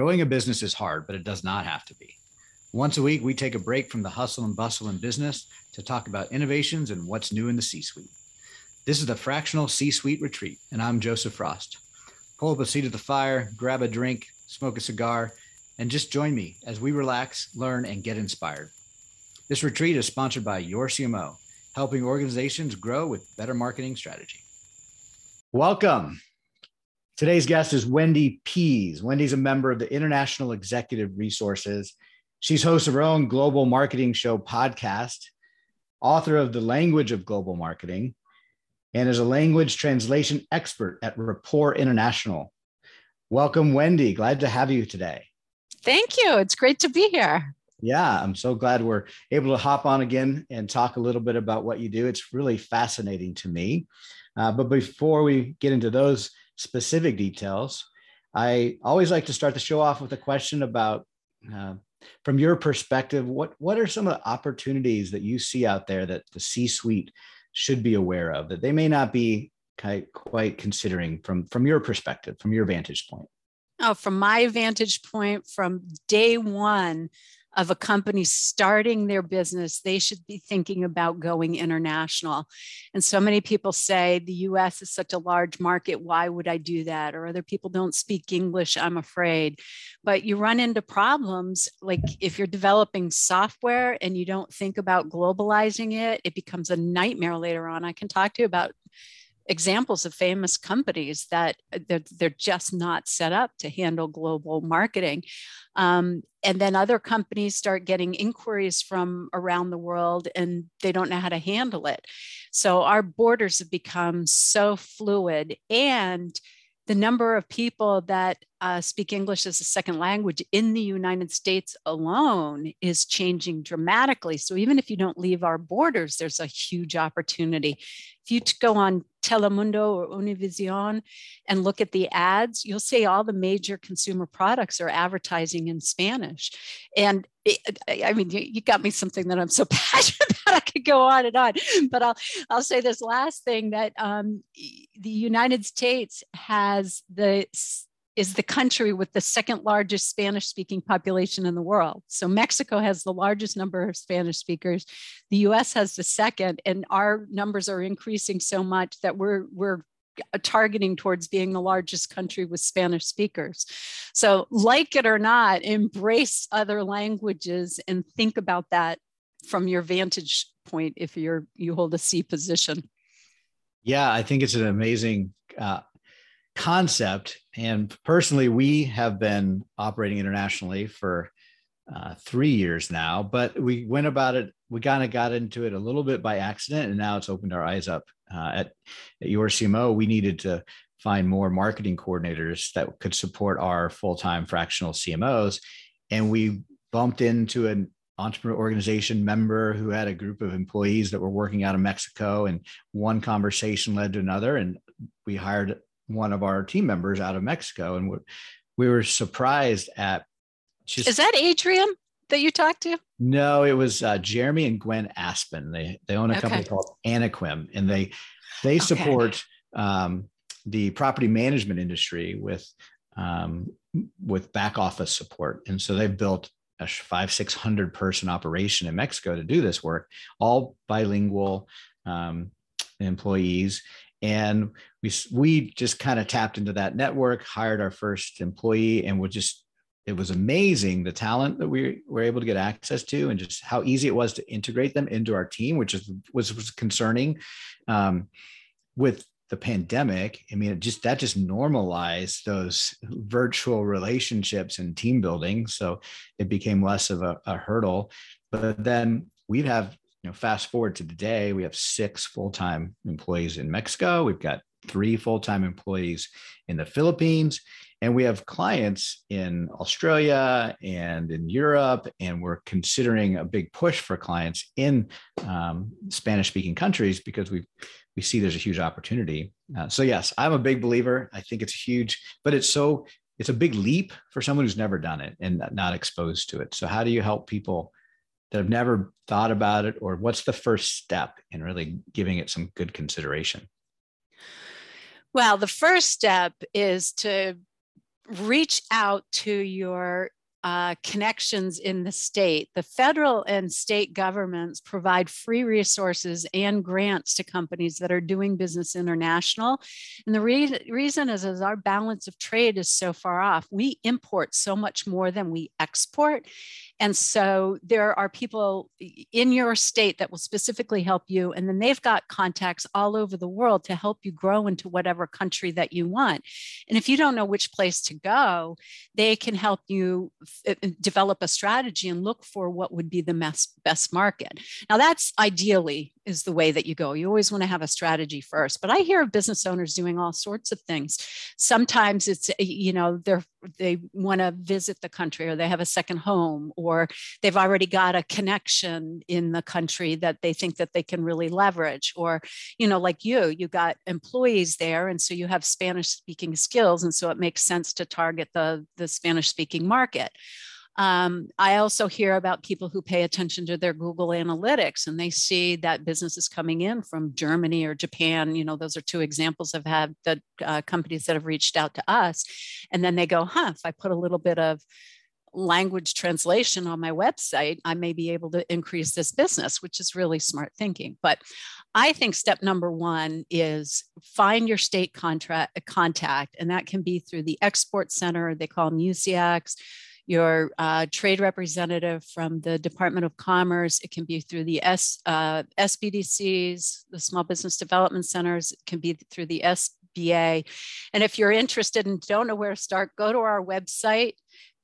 Growing a business is hard, but it does not have to be. Once a week, we take a break from the hustle and bustle in business to talk about innovations and what's new in the C suite. This is the Fractional C Suite Retreat, and I'm Joseph Frost. Pull up a seat at the fire, grab a drink, smoke a cigar, and just join me as we relax, learn, and get inspired. This retreat is sponsored by Your CMO, helping organizations grow with better marketing strategy. Welcome. Today's guest is Wendy Pease. Wendy's a member of the International Executive Resources. She's host of her own global marketing show podcast, author of The Language of Global Marketing, and is a language translation expert at Rapport International. Welcome, Wendy. Glad to have you today. Thank you. It's great to be here. Yeah, I'm so glad we're able to hop on again and talk a little bit about what you do. It's really fascinating to me. Uh, but before we get into those specific details, I always like to start the show off with a question about, uh, from your perspective, what what are some of the opportunities that you see out there that the C-suite should be aware of that they may not be quite, quite considering from from your perspective, from your vantage point? Oh, from my vantage point, from day one, of a company starting their business, they should be thinking about going international. And so many people say the US is such a large market. Why would I do that? Or other people don't speak English, I'm afraid. But you run into problems like if you're developing software and you don't think about globalizing it, it becomes a nightmare later on. I can talk to you about examples of famous companies that uh, they're, they're just not set up to handle global marketing. Um, and then other companies start getting inquiries from around the world and they don't know how to handle it. So our borders have become so fluid and the number of people that uh, speak English as a second language in the United States alone is changing dramatically. So even if you don't leave our borders, there's a huge opportunity. If you go on Telemundo or Univision and look at the ads, you'll see all the major consumer products are advertising in Spanish. And it, I mean, you got me something that I'm so passionate about. I could go on and on, but I'll I'll say this last thing that um, the United States has the is the country with the second largest Spanish speaking population in the world. So Mexico has the largest number of Spanish speakers. The US has the second, and our numbers are increasing so much that we're, we're targeting towards being the largest country with Spanish speakers. So, like it or not, embrace other languages and think about that from your vantage point if you're you hold a C position. Yeah, I think it's an amazing uh, concept. And personally, we have been operating internationally for uh, three years now, but we went about it, we kind of got into it a little bit by accident, and now it's opened our eyes up. Uh, at, at your CMO, we needed to find more marketing coordinators that could support our full time fractional CMOs. And we bumped into an entrepreneur organization member who had a group of employees that were working out of Mexico, and one conversation led to another. And we hired one of our team members out of Mexico, and we were surprised at. Just, Is that Adrian that you talked to? No, it was uh, Jeremy and Gwen Aspen. They they own a okay. company called Anaquim, and they they support okay. um, the property management industry with um, with back office support, and so they've built a five six hundred person operation in Mexico to do this work, all bilingual um, employees, and we we just kind of tapped into that network hired our first employee and we just it was amazing the talent that we were able to get access to and just how easy it was to integrate them into our team which is was, was concerning um, with the pandemic i mean it just that just normalized those virtual relationships and team building so it became less of a, a hurdle but then we'd have you know, fast forward to today, we have six full-time employees in Mexico. We've got three full-time employees in the Philippines, and we have clients in Australia and in Europe, and we're considering a big push for clients in um, Spanish-speaking countries because we we see there's a huge opportunity. Uh, so yes, I'm a big believer. I think it's huge, but it's so it's a big leap for someone who's never done it and not exposed to it. So how do you help people? that have never thought about it or what's the first step in really giving it some good consideration well the first step is to reach out to your uh, connections in the state. The federal and state governments provide free resources and grants to companies that are doing business international. And the re- reason is, is our balance of trade is so far off. We import so much more than we export. And so there are people in your state that will specifically help you. And then they've got contacts all over the world to help you grow into whatever country that you want. And if you don't know which place to go, they can help you Uh, uh, develop a strategy and look for what would be the best, best market. Now, that's ideally is the way that you go. You always want to have a strategy first. But I hear of business owners doing all sorts of things. Sometimes it's, you know, they're they want to visit the country or they have a second home or they've already got a connection in the country that they think that they can really leverage or you know like you you got employees there and so you have spanish speaking skills and so it makes sense to target the the spanish speaking market um, I also hear about people who pay attention to their Google Analytics and they see that business is coming in from Germany or Japan. You know, those are two examples I've had the uh, companies that have reached out to us. And then they go, huh, if I put a little bit of language translation on my website, I may be able to increase this business, which is really smart thinking. But I think step number one is find your state contract contact, and that can be through the export center. They call them UCX your uh, trade representative from the Department of Commerce. It can be through the S, uh, SBDCs, the Small Business Development Centers. It can be through the SBA. And if you're interested and don't know where to start, go to our website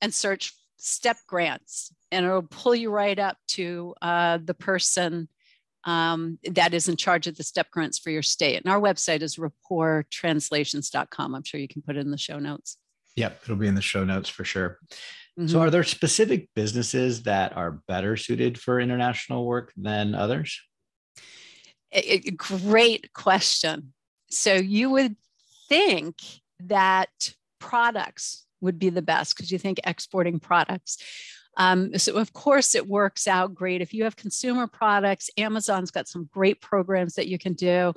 and search STEP grants, and it'll pull you right up to uh, the person um, that is in charge of the step grants for your state. And our website is rapporttranslations.com. I'm sure you can put it in the show notes. Yep, it'll be in the show notes for sure. Mm-hmm. So, are there specific businesses that are better suited for international work than others? Great question. So, you would think that products would be the best because you think exporting products. Um, so, of course, it works out great. If you have consumer products, Amazon's got some great programs that you can do.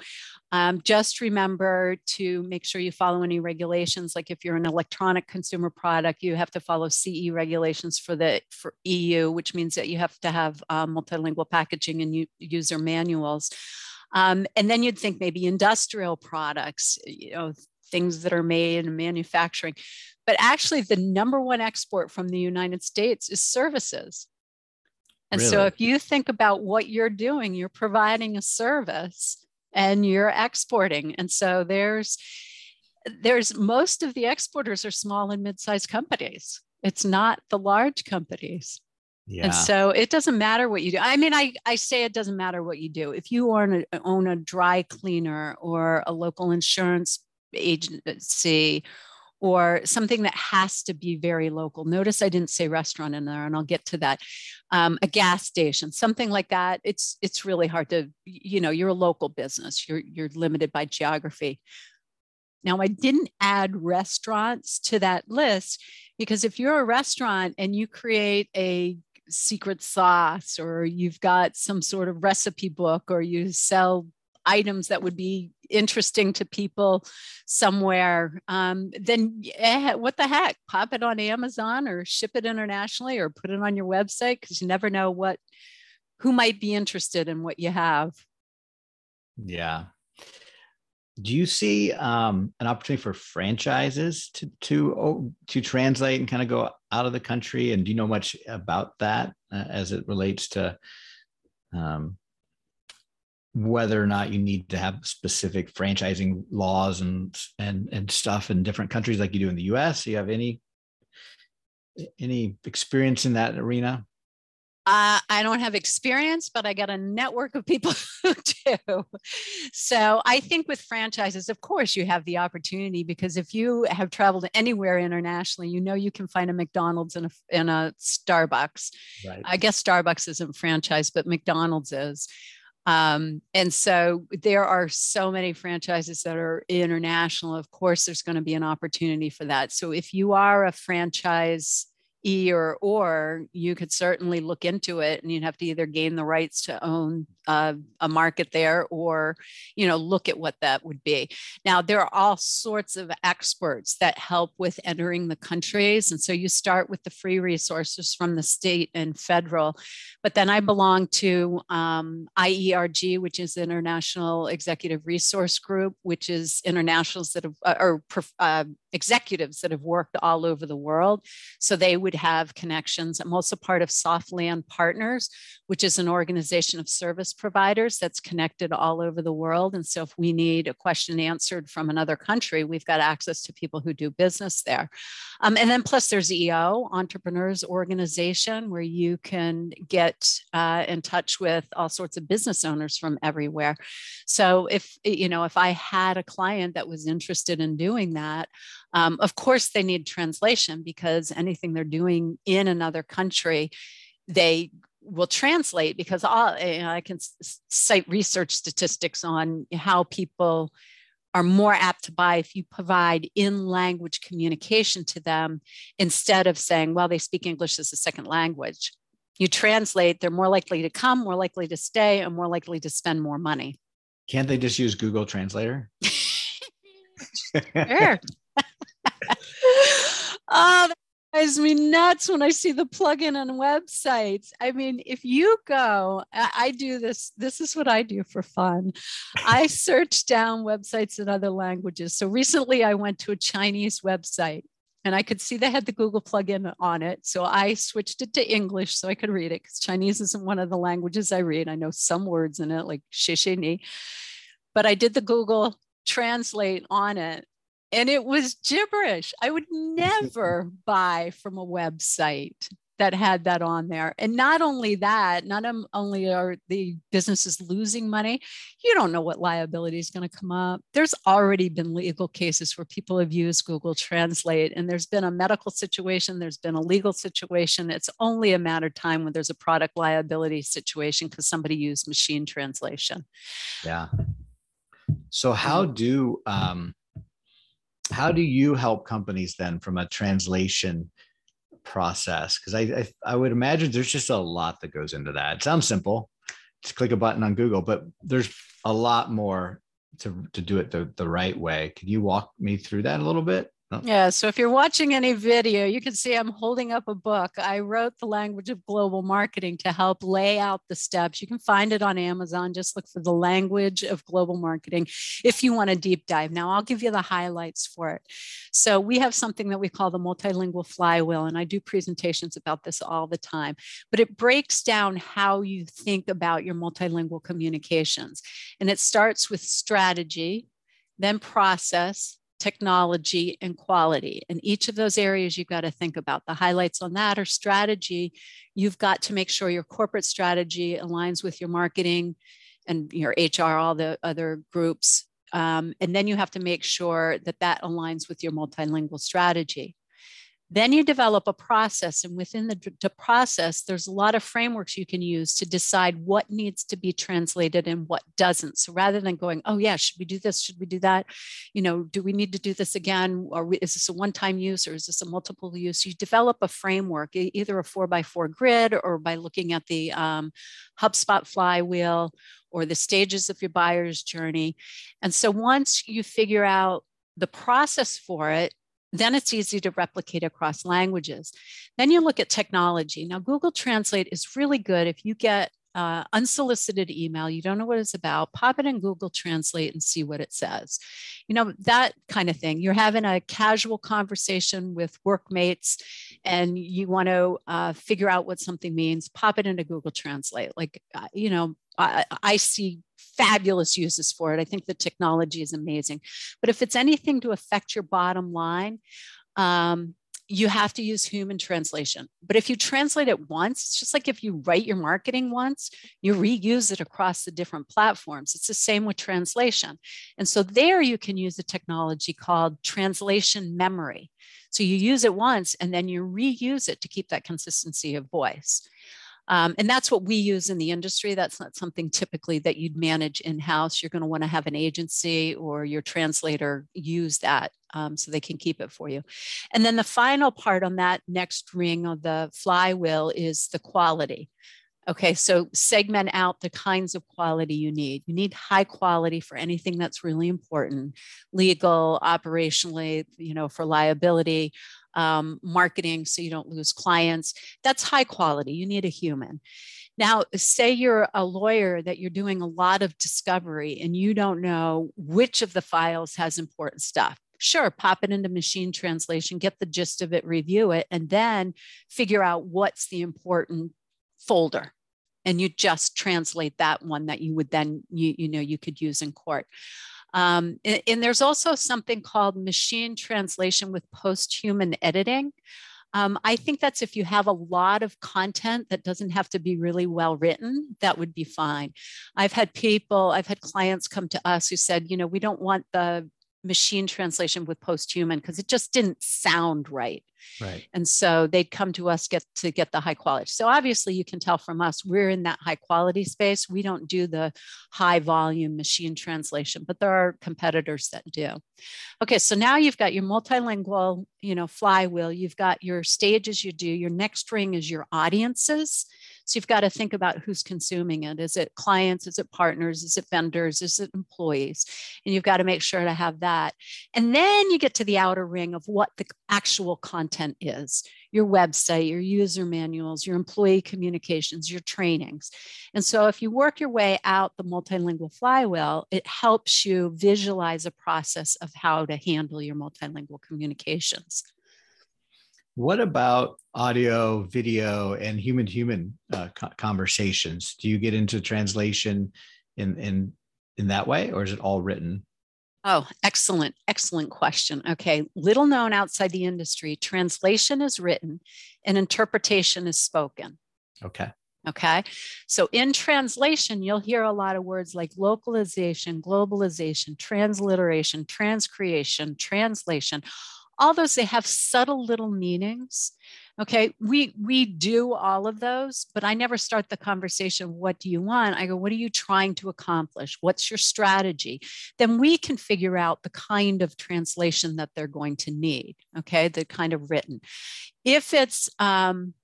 Um, just remember to make sure you follow any regulations. Like if you're an electronic consumer product, you have to follow CE regulations for the for EU, which means that you have to have um, multilingual packaging and user manuals. Um, and then you'd think maybe industrial products, you know, things that are made in manufacturing. But actually, the number one export from the United States is services. And really? so, if you think about what you're doing, you're providing a service and you're exporting. And so, there's there's most of the exporters are small and mid-sized companies. It's not the large companies. Yeah. And so it doesn't matter what you do. I mean, I, I say it doesn't matter what you do. If you own a, own a dry cleaner or a local insurance agency or something that has to be very local. Notice I didn't say restaurant in there, and I'll get to that. Um, a gas station, something like that. It's it's really hard to, you know, you're a local business. You're you're limited by geography. Now, I didn't add restaurants to that list because if you're a restaurant and you create a secret sauce or you've got some sort of recipe book or you sell items that would be interesting to people somewhere, um, then yeah, what the heck? Pop it on Amazon or ship it internationally or put it on your website because you never know what who might be interested in what you have. Yeah. Do you see um, an opportunity for franchises to to oh, to translate and kind of go out of the country? And do you know much about that uh, as it relates to um, whether or not you need to have specific franchising laws and and and stuff in different countries like you do in the US? Do you have any any experience in that arena? Uh, I don't have experience, but I got a network of people who do. So I think with franchises, of course, you have the opportunity because if you have traveled anywhere internationally, you know you can find a McDonald's and a, and a Starbucks. Right. I guess Starbucks isn't franchise, but McDonald's is. Um, and so there are so many franchises that are international. Of course, there's going to be an opportunity for that. So if you are a franchise E or or, you could certainly look into it and you'd have to either gain the rights to own uh, a market there or, you know, look at what that would be. Now, there are all sorts of experts that help with entering the countries. And so you start with the free resources from the state and federal. But then I belong to um, IERG, which is International Executive Resource Group, which is internationals that have, uh, or uh, executives that have worked all over the world. So they would have connections. I'm also part of Softland Partners, which is an organization of service providers that's connected all over the world. And so if we need a question answered from another country, we've got access to people who do business there. Um, and then plus there's EO, Entrepreneurs Organization, where you can get uh, in touch with all sorts of business owners from everywhere. So if, you know, if I had a client that was interested in doing that, um, of course, they need translation because anything they're doing in another country, they will translate because all, you know, I can cite research statistics on how people are more apt to buy if you provide in language communication to them instead of saying, well, they speak English as a second language. You translate, they're more likely to come, more likely to stay, and more likely to spend more money. Can't they just use Google Translator? sure. oh, drives me nuts when I see the plugin on websites. I mean, if you go, I do this, this is what I do for fun. I search down websites in other languages. So recently I went to a Chinese website and I could see they had the Google plugin on it. So I switched it to English so I could read it because Chinese isn't one of the languages I read. I know some words in it, like shishini, but I did the Google translate on it and it was gibberish. I would never buy from a website that had that on there. And not only that, not only are the businesses losing money, you don't know what liability is going to come up. There's already been legal cases where people have used Google Translate, and there's been a medical situation, there's been a legal situation. It's only a matter of time when there's a product liability situation because somebody used machine translation. Yeah. So, how do um, how do you help companies then from a translation process? Because I, I, I would imagine there's just a lot that goes into that. It sounds simple. Just click a button on google but there's a lot more to to do it the, the right way. Can you walk me through that a little bit Oh. Yeah. So if you're watching any video, you can see I'm holding up a book. I wrote the language of global marketing to help lay out the steps. You can find it on Amazon. Just look for the language of global marketing if you want a deep dive. Now, I'll give you the highlights for it. So we have something that we call the multilingual flywheel, and I do presentations about this all the time, but it breaks down how you think about your multilingual communications. And it starts with strategy, then process, technology, and quality. And each of those areas you've got to think about. The highlights on that are strategy. You've got to make sure your corporate strategy aligns with your marketing and your HR, all the other groups. Um, and then you have to make sure that that aligns with your multilingual strategy. Then you develop a process, and within the, process, there's a lot of frameworks you can use to decide what needs to be translated and what doesn't. So rather than going, oh, yeah, should we do this? Should we do that? You know, do we need to do this again? Or is this a one time use or is this a multiple use? You develop a framework, either a four by four grid or by looking at the um, HubSpot flywheel or the stages of your buyer's journey. And so once you figure out the process for it, then it's easy to replicate across languages. Then you look at technology. Now, Google Translate is really good if you get uh, unsolicited email, you don't know what it's about, pop it in Google Translate and see what it says. You know, that kind of thing. You're having a casual conversation with workmates and you want to uh, figure out what something means, pop it into Google Translate. Like, uh, you know, I, I see fabulous uses for it. I think the technology is amazing. But if it's anything to affect your bottom line, um, you have to use human translation. But if you translate it once, it's just like if you write your marketing once, you reuse it across the different platforms. It's the same with translation. And so there you can use a technology called translation memory. So you use it once and then you reuse it to keep that consistency of voice. Um, and that's what we use in the industry. That's not something typically that you'd manage in house. You're going to want to have an agency or your translator use that um, so they can keep it for you. And then the final part on that next ring of the flywheel is the quality. Okay, so segment out the kinds of quality you need. You need high quality for anything that's really important, legal, operationally, you know, for liability, um, marketing, so you don't lose clients. That's high quality. You need a human. Now, say you're a lawyer that you're doing a lot of discovery and you don't know which of the files has important stuff. Sure, pop it into machine translation, get the gist of it, review it, and then figure out what's the important folder. And you just translate that one that you would then, you, you know, you could use in court. Um, and, and, there's also something called machine translation with post-human editing. Um, I think that's if you have a lot of content that doesn't have to be really well written, that would be fine. I've had people, I've had clients come to us who said, you know, we don't want the machine translation with post-human because it just didn't sound right. Right. And so they'd come to us get to get the high quality. So obviously you can tell from us we're in that high quality space. We don't do the high volume machine translation, but there are competitors that do. Okay, so now you've got your multilingual, you know, flywheel. You've got your stages you do. Your next ring is your audiences. So you've got to think about who's consuming it. Is it clients? Is it partners? Is it vendors? Is it employees? And you've got to make sure to have that. And then you get to the outer ring of what the actual content is your website, your user manuals, your employee communications, your trainings. And so if you work your way out the multilingual flywheel, it helps you visualize a process of how to handle your multilingual communications. What about audio, video, and human human uh, conversations? Do you get into translation in, in, in that way, or is it all written? Oh, excellent, excellent question. Okay, little known outside the industry, translation is written and interpretation is spoken. Okay. Okay. So in translation, you'll hear a lot of words like localization, globalization, transliteration, transcreation, translation all those they have subtle little meanings okay? We we do all of those but i never start the conversation what do you want? I go what are you trying to accomplish? What's your strategy? Then we can figure out the kind of translation that they're going to need okay? The kind of written. If it's um,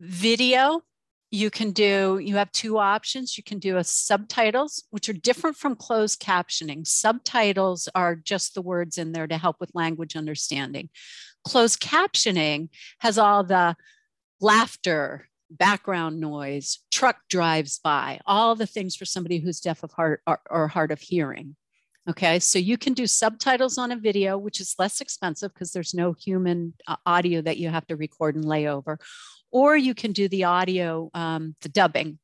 video you can do you have two options. You can do a subtitles which are different from closed captioning. Subtitles are just the words in there to help with language understanding. Closed captioning has all the laughter background noise truck drives by all the things for somebody who's deaf of heart or, or hard of hearing okay so you can do subtitles on a video which is less expensive because there's no human uh, audio that you have to record and lay over or you can do the audio, um, the dubbing.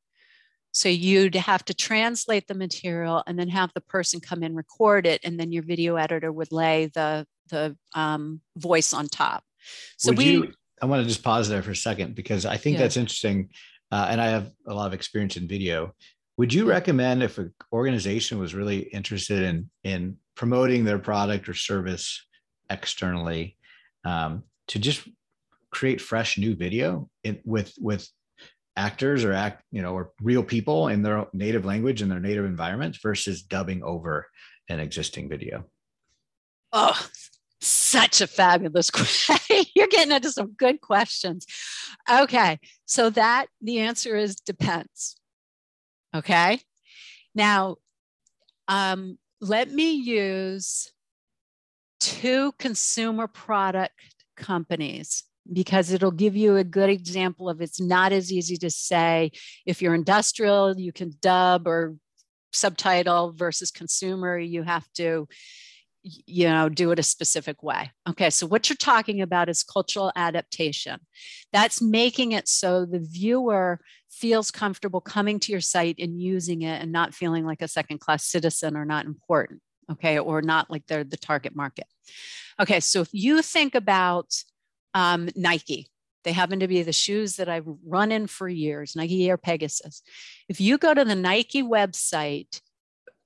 So you'd have to translate the material and then have the person come in, record it, and then your video editor would lay the the um, voice on top. So would we. You, I want to just pause there for a second because I think yeah. that's interesting, uh, and I have a lot of experience in video. Would you recommend if an organization was really interested in in promoting their product or service externally um, to just create fresh new video in, with with actors or act you know or real people in their native language and their native environment versus dubbing over an existing video? Oh such a fabulous question. You're getting into some good questions. Okay so that the answer is depends okay. Now um, let me use two consumer product companies because it'll give you a good example of it's not as easy to say if you're industrial you can dub or subtitle versus consumer you have to you know do it a specific way okay so what you're talking about is cultural adaptation that's making it so the viewer feels comfortable coming to your site and using it and not feeling like a second class citizen or not important okay or not like they're the target market okay so if you think about um, Nike. They happen to be the shoes that I've run in for years, Nike Air Pegasus. If you go to the Nike website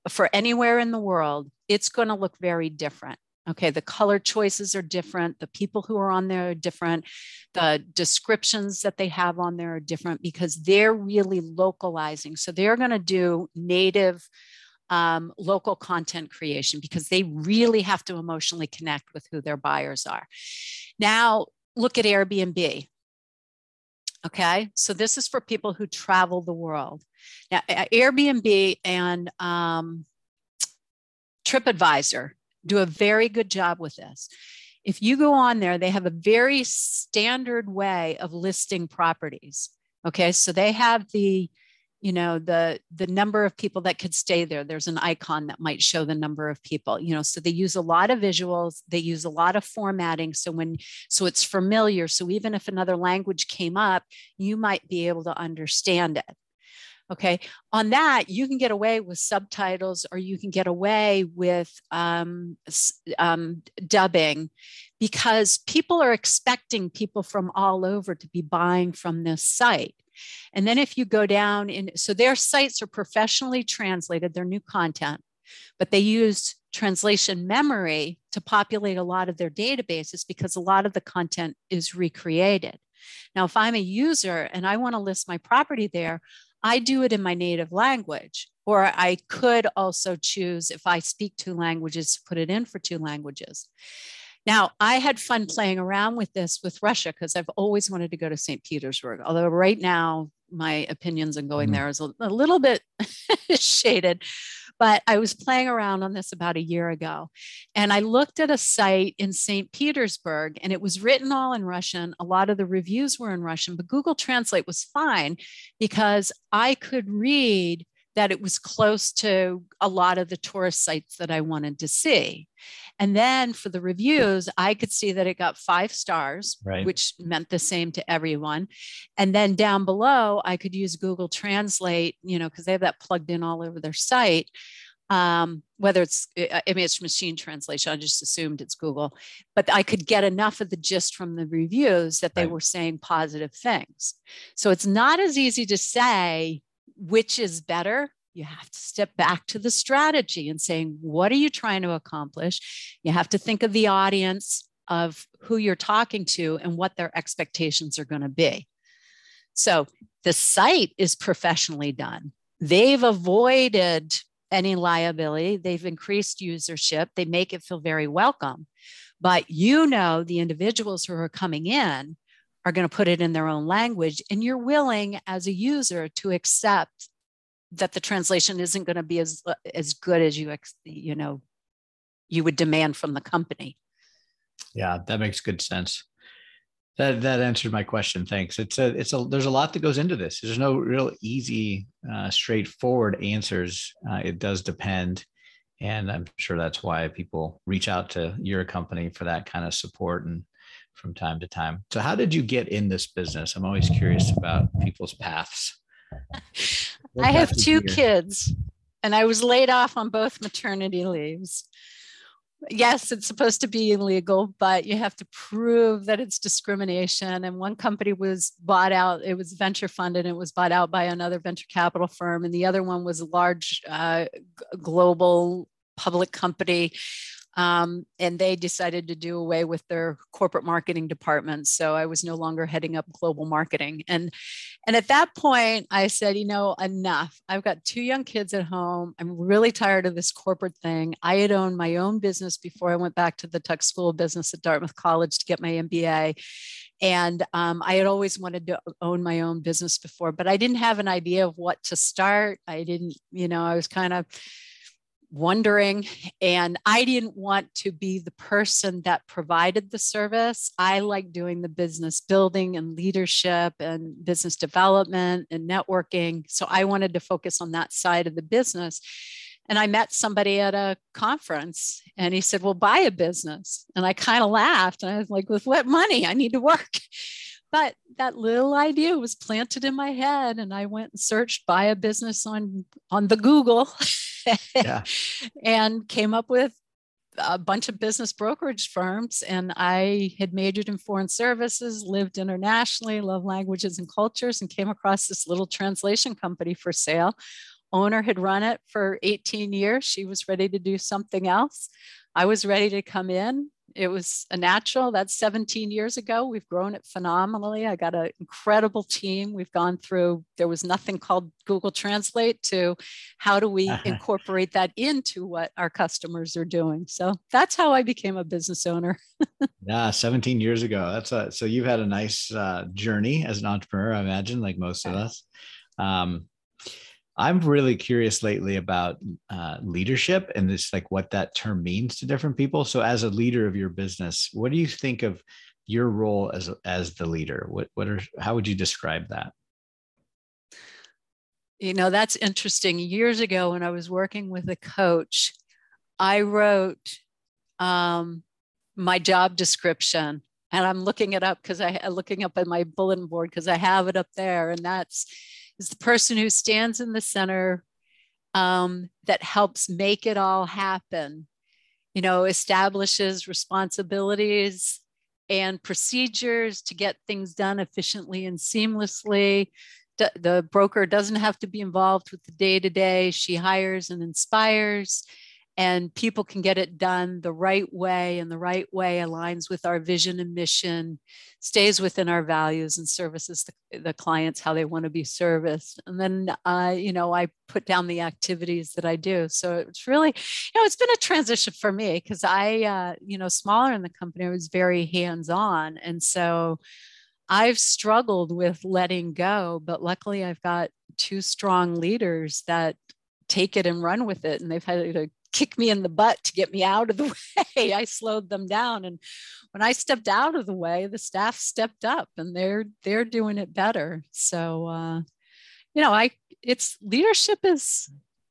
for anywhere in the world, it's going to look very different. Okay, the color choices are different. The people who are on there are different. The descriptions that they have on there are different because they're really localizing. So they're going to do native um, local content creation because they really have to emotionally connect with who their buyers are. Now, look at Airbnb. Okay, so this is for people who travel the world. Now, Airbnb and um, TripAdvisor do a very good job with this. If you go on there, they have a very standard way of listing properties. Okay, so they have the you know the the number of people that could stay there. There's an icon that might show the number of people you know? So they use a lot of visuals. They use a lot of formatting. So when so it's familiar. So even if another language came up you might be able to understand it okay on that you can get away with subtitles or you can get away with um, um, dubbing because people are expecting people from all over to be buying from this site and then if you go down in, so their sites are professionally translated, their new content, but they use translation memory to populate a lot of their databases because a lot of the content is recreated. Now, if I'm a user and I want to list my property there, I do it in my native language. Or I could also choose, if I speak two languages, to put it in for two languages. Now, I had fun playing around with this with Russia because I've always wanted to go to St. Petersburg. Although right now, my opinions on going mm. there is a, a little bit shaded. But I was playing around on this about a year ago. And I looked at a site in St. Petersburg and it was written all in Russian. A lot of the reviews were in Russian, but Google Translate was fine because I could read that it was close to a lot of the tourist sites that I wanted to see. And then for the reviews, I could see that it got five stars, right. which meant the same to everyone. And then down below, I could use Google Translate, you know, because they have that plugged in all over their site. Um, whether it's, I mean, it's machine translation, I just assumed it's Google, but I could get enough of the gist from the reviews that they right. were saying positive things. So it's not as easy to say which is better you have to step back to the strategy and saying, what are you trying to accomplish? You have to think of the audience of who you're talking to and what their expectations are going to be. So the site is professionally done. They've avoided any liability, they've increased usership, they make it feel very welcome. But you know, the individuals who are coming in are going to put it in their own language, and you're willing as a user to accept that the translation isn't going to be as uh, as good as you you know you would demand from the company. Yeah that makes good sense. That that answered my question thanks. It's a it's a there's a lot that goes into this. There's no real easy uh, straightforward answers. Uh, it does depend and i'm sure that's why people reach out to your company for that kind of support and from time to time so how did you get in this business i'm always curious about people's paths I have two kids, and I was laid off on both maternity leaves. Yes, it's supposed to be illegal, but you have to prove that it's discrimination. And one company was bought out, it was venture funded, it was bought out by another venture capital firm. And the other one was a large uh, global public company um, and they decided to do away with their corporate marketing department. So I was no longer heading up global marketing. And, and at that point, I said, you know, enough. I've got two young kids at home. I'm really tired of this corporate thing. I had owned my own business before I went back to the Tuck School of Business at Dartmouth College to get my MBA. And um, I had always wanted to own my own business before, but I didn't have an idea of what to start. I didn't, you know, I was kind of, wondering. And I didn't want to be the person that provided the service. I like doing the business building and leadership and business development and networking. So I wanted to focus on that side of the business. And I met somebody at a conference and he said, Well, buy a business. And I kind of laughed. And I was like, With what money? I need to work. But that little idea was planted in my head. And I went and searched buy a business on, on the Google. yeah. and came up with a bunch of business brokerage firms and i had majored in foreign services lived internationally love languages and cultures and came across this little translation company for sale owner had run it for 18 years she was ready to do something else i was ready to come in it was a natural. That's 17 years ago. We've grown it phenomenally. I got an incredible team. We've gone through, there was nothing called Google Translate to how do we incorporate that into what our customers are doing. So that's how I became a business owner. yeah, 17 years ago. That's a, so you've had a nice uh, journey as an entrepreneur, I imagine, like most of us. Um, I'm really curious lately about uh, leadership and this, like what that term means to different people. So, as a leader of your business, what do you think of your role as as the leader? What what are how would you describe that? You know, that's interesting. Years ago, when I was working with a coach, I wrote um, my job description, and I'm looking it up because I looking up at my bulletin board because I have it up there, and that's is the person who stands in the center um, that helps make it all happen, you know, establishes responsibilities and procedures to get things done efficiently and seamlessly. The broker doesn't have to be involved with the day to day. She hires and inspires and people can get it done the right way and the right way aligns with our vision and mission stays within our values and services the, the clients how they want to be serviced. And then uh, you know i put down the activities that i do. So it's really you know it's been a transition for me because i uh, you know smaller in the company i was very hands on and so i've struggled with letting go but luckily i've got two strong leaders that take it and run with it and they've had to kick me in the butt to get me out of the way. I slowed them down. And when I stepped out of the way, the staff stepped up and they're they're doing it better. So uh, you know, I it's leadership is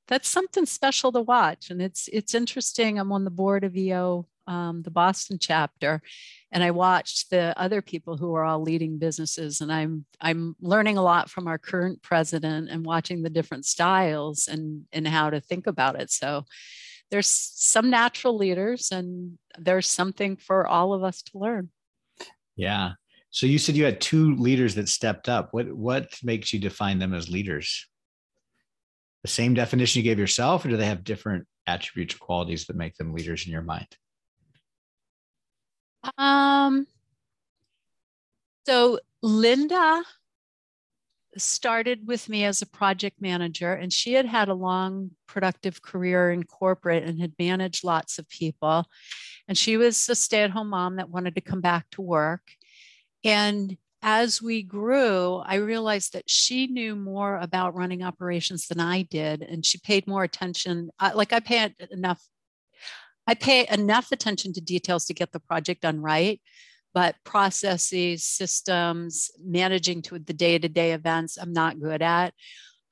that's something special to watch. And it's it's interesting. I'm on the board of EO, um, the Boston chapter, and I watched the other people who are all leading businesses, and I'm I'm learning a lot from our current president and watching the different styles and and how to think about it. So there's some natural leaders and there's something for all of us to learn. Yeah. So you said you had two leaders that stepped up. What what makes you define them as leaders? The same definition you gave yourself, or do they have different attributes or qualities that make them leaders in your mind? Um so Linda started with me as a project manager, and she had had a long, productive career in corporate and had managed lots of people. And she was a stay at home mom that wanted to come back to work. And as we grew, I realized that she knew more about running operations than I did, and she paid more attention. Uh, like I paid enough, I pay enough attention to details to get the project done right, but processes, systems, managing to the day to day events, I'm not good at.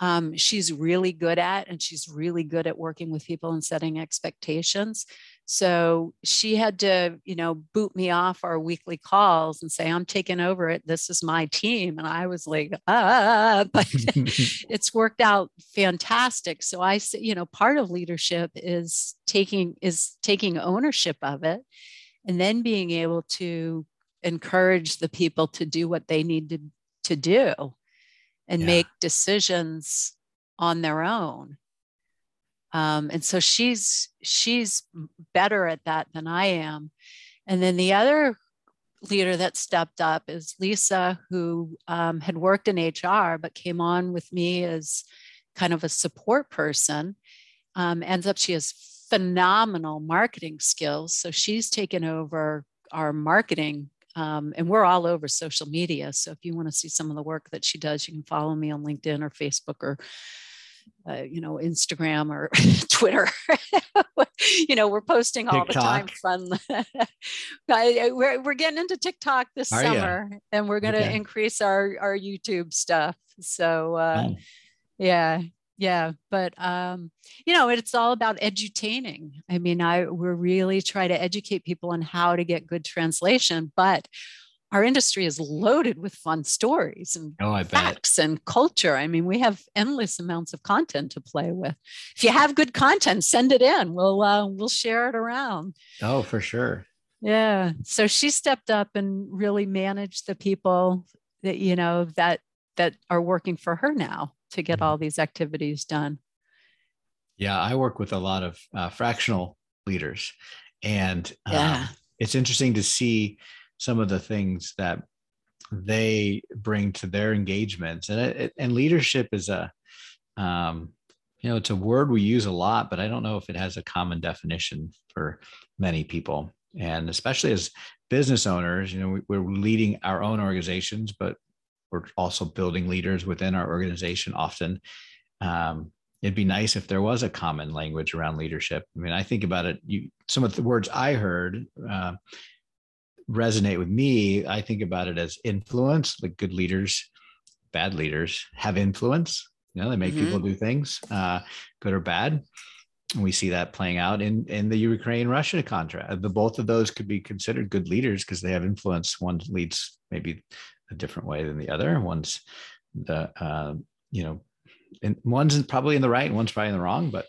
Um, she's really good at, and she's really good at working with people and setting expectations. So she had to, you know, boot me off our weekly calls and say, I'm taking over it. This is my team. And I was like, ah, but it's worked out fantastic. So I say, you know, part of leadership is taking is taking ownership of it and then being able to encourage the people to do what they need to, to do and yeah. make decisions on their own. Um, and so she's she's better at that than i am. And then the other leader that stepped up is lisa who um, had worked in hr but came on with me as kind of a support person. Um, ends up she has phenomenal marketing skills. So she's taken over our marketing um, and we're all over social media. So if you want to see some of the work that she does, you can follow me on LinkedIn or Facebook or, uh, you know, Instagram or Twitter. you know, we're posting all TikTok. the time fun. we're, we're getting into TikTok this Are summer you? and we're going to okay. increase our, our YouTube stuff. So, uh, yeah, yeah but um, you know it's all about edutaining i mean i we're really try to educate people on how to get good translation but our industry is loaded with fun stories and oh, facts and culture. I mean, we have endless amounts of content to play with. If you have good content, send it in. We'll uh, we'll share it around. Oh, for sure. Yeah. So she stepped up and really managed the people that you know that that are working for her now to get all these activities done? Yeah, I work with a lot of uh, fractional leaders, and um, yeah. it's interesting to see some of the things that they bring to their engagements and it, and leadership is a um, you know it's a word we use a lot but i don't know if it has a common definition for many people and especially as business owners you know we, are leading our own organizations but we're also building leaders within our organization often. Um, it'd be nice if there was a common language around leadership. I mean i think about it you some of the words i heard uh, resonate with me. I think about it as influence like good leaders bad leaders have influence. You know they make mm-hmm. people do things uh, good or bad. And we see that playing out in in the ukraine russia contract the both of those could be considered good leaders because they have influence. One leads maybe a different way than the other. One's the uh, you know and one's probably in the right and one's probably in the wrong but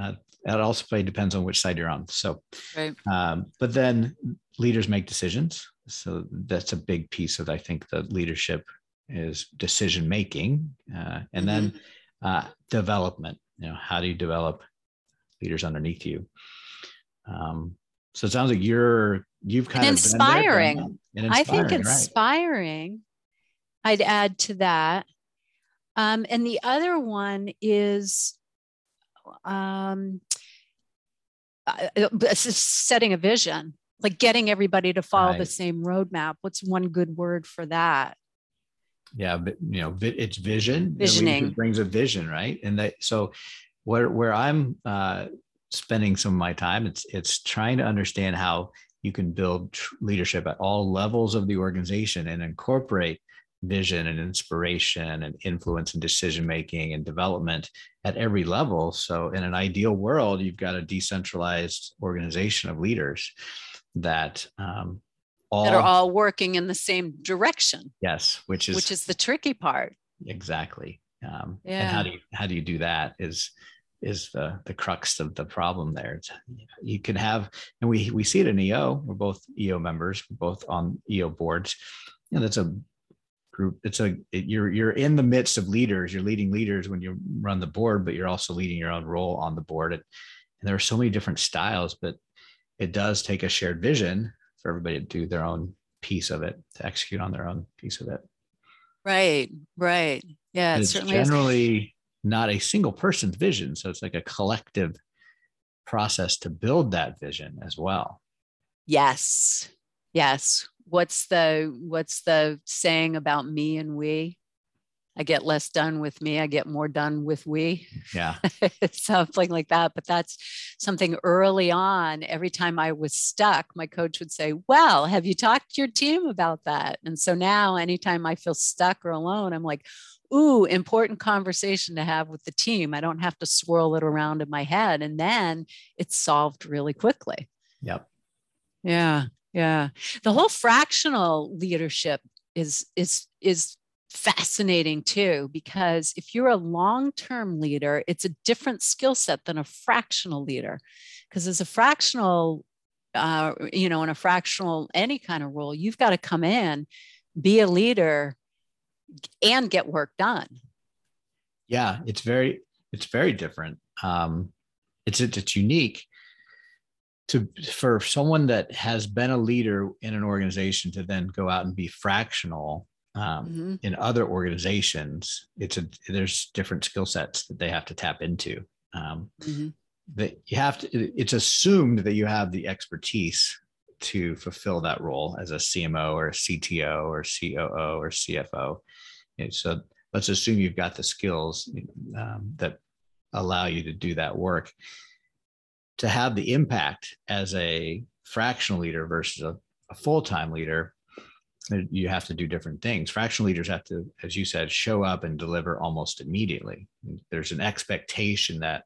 uh, that also probably depends on which side you're on. So right. um, but then leaders make decisions. So that's a big piece of i think the leadership is decision making uh, and mm-hmm. then uh, development. You know how do you develop leaders underneath you? Um, so it sounds like you're you've kind and of inspiring. inspiring. i think inspiring right. i'd add to that um, and the other one is um, uh, uh setting a vision like getting everybody to follow right. the same roadmap what's one good word for that yeah but, you know it's vision visioning brings a vision right and that so where where i'm uh, spending some of my time it's it's trying to understand how you can build leadership at all levels of the organization and incorporate vision and inspiration and influence and decision making and development at every level so in an ideal world you've got a decentralized organization of leaders that um, all, that are all working in the same direction. Yes, which is which is the tricky part. Exactly. Um, yeah. And how do you how do you do that? Is is the the crux of the problem there. It's, you can have, and we we see it in EO. We're both EO members, we're both on EO boards. You know, that's a group. It's a it, you're you're in the midst of leaders. You're leading leaders when you run the board, but you're also leading your own role on the board. And, and there are so many different styles, but it does take a shared vision for everybody to do their own piece of it to execute on their own piece of it right right yeah it it's generally is. Not a single person's vision so it's like a collective process to build that vision as well yes yes what's the what's the saying about me and we I get less done with me, I get more done with we. Yeah. something like that. But that's something early on. Every time I was stuck, my coach would say, Well, have you talked to your team about that? And so now, anytime I feel stuck or alone, I'm like, Ooh, important conversation to have with the team. I don't have to swirl it around in my head. And then it's solved really quickly. Yep. Yeah. Yeah. The whole fractional leadership is is is fascinating too, because if you're a long term leader, it's a different skill set than a fractional leader. Because as a fractional, uh, you know, in a fractional, any kind of role, you've got to come in, be a leader, and get work done. Yeah, it's very, it's very different. Um, it's it's unique to for someone that has been a leader in an organization to then go out and be fractional um, mm-hmm. in other organizations it's a there's different skill sets that they have to tap into um, mm-hmm. that you have to it's assumed that you have the expertise to fulfill that role as a cmo or a cto or coo or cfo so let's assume you've got the skills um, that allow you to do that work to have the impact as a fractional leader versus a, a full-time leader you have to do different things. Fractional leaders have to, as you said, show up and deliver almost immediately. There's an expectation that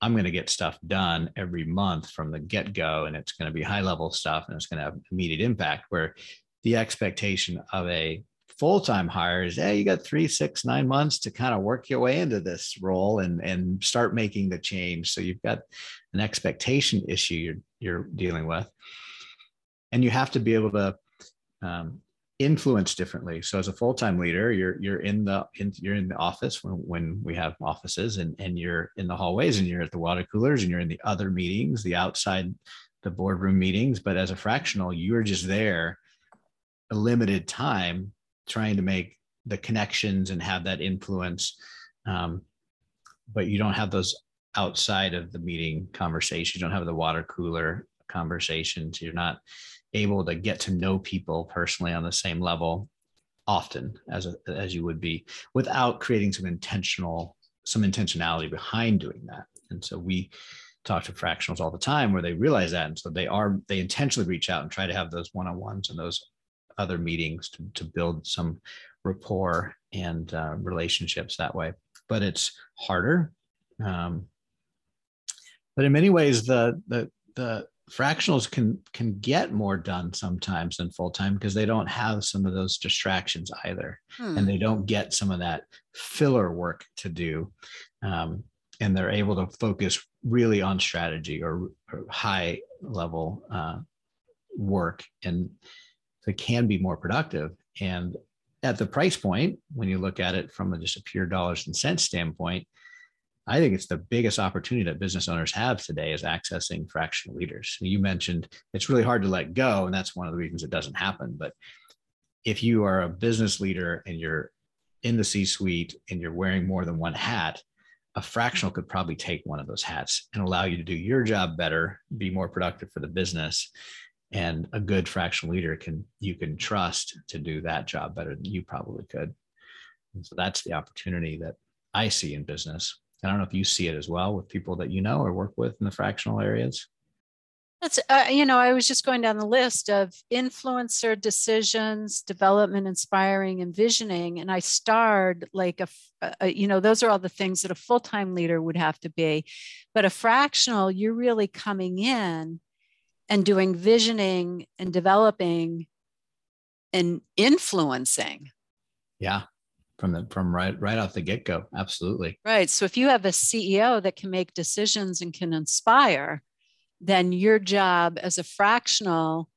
I'm going to get stuff done every month from the get go, and it's going to be high level stuff and it's going to have immediate impact. Where the expectation of a full time hire is, hey, you got three, six, nine months to kind of work your way into this role and and start making the change. So you've got an expectation issue you're you're dealing with, and you have to be able to um, influence differently. So as a full-time leader, you're you're in the in, you're in the office when, when we have offices and and you're in the hallways and you're at the water coolers and you're in the other meetings, the outside the boardroom meetings, but as a fractional, you're just there a limited time trying to make the connections and have that influence. Um, but you don't have those outside of the meeting conversations. You don't have the water cooler conversations. You're not able to get to know people personally on the same level often as a, as you would be without creating some intentional some intentionality behind doing that. And so we talk to fractionals all the time where they realize that. And so they are, they intentionally reach out and try to have those one-on-ones and those other meetings to, to build some rapport and uh, relationships that way. But it's harder. Um, but in many ways, the, the, the fractionals can can get more done sometimes than full time because they don't have some of those distractions either, hmm. and they don't get some of that filler work to do, um, and they're able to focus really on strategy or, or high level uh, work, and they can be more productive. And at the price point, when you look at it from a, just a pure dollars and cents standpoint, I think it's the biggest opportunity that business owners have today is accessing fractional leaders. You mentioned it's really hard to let go, and that's one of the reasons it doesn't happen. But if you are a business leader and you're in the C suite and you're wearing more than one hat, a fractional could probably take one of those hats and allow you to do your job better, be more productive for the business. And a good fractional leader can you can trust to do that job better than you probably could. And so that's the opportunity that I see in business I don't know if you see it as well with people that you know or work with in the fractional areas. That's, uh, you know, I was just going down the list of influencer decisions, development, inspiring, and visioning. And I starred like a, a, you know, those are all the things that a full time leader would have to be. But a fractional, you're really coming in and doing visioning and developing and influencing. Yeah from the from right right off the get-go. Absolutely. Right. So if you have a ceo that can make decisions and can inspire then your job as a fractional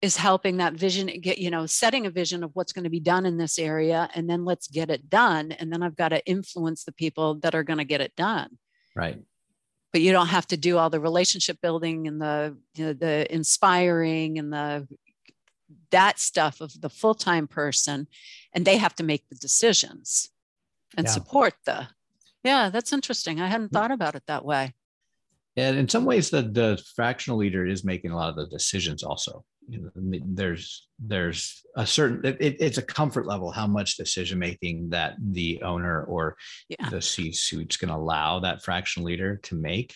is helping that vision get you know setting a vision of what's going to be done in this area and then let's get it done and then i've got to influence the people that are going to get it done. Right. But you don't have to do all the relationship building and the you know, the inspiring and the that stuff of the full-time person and they have to make the decisions and yeah. support the yeah that's interesting. I hadn't mm. thought about it that way. And in some ways the, the fractional leader is making a lot of the decisions also. You know, there's there's a certain it, it's a comfort level how much decision making that the owner or yeah. the c suite's going to allow that fractional leader to make.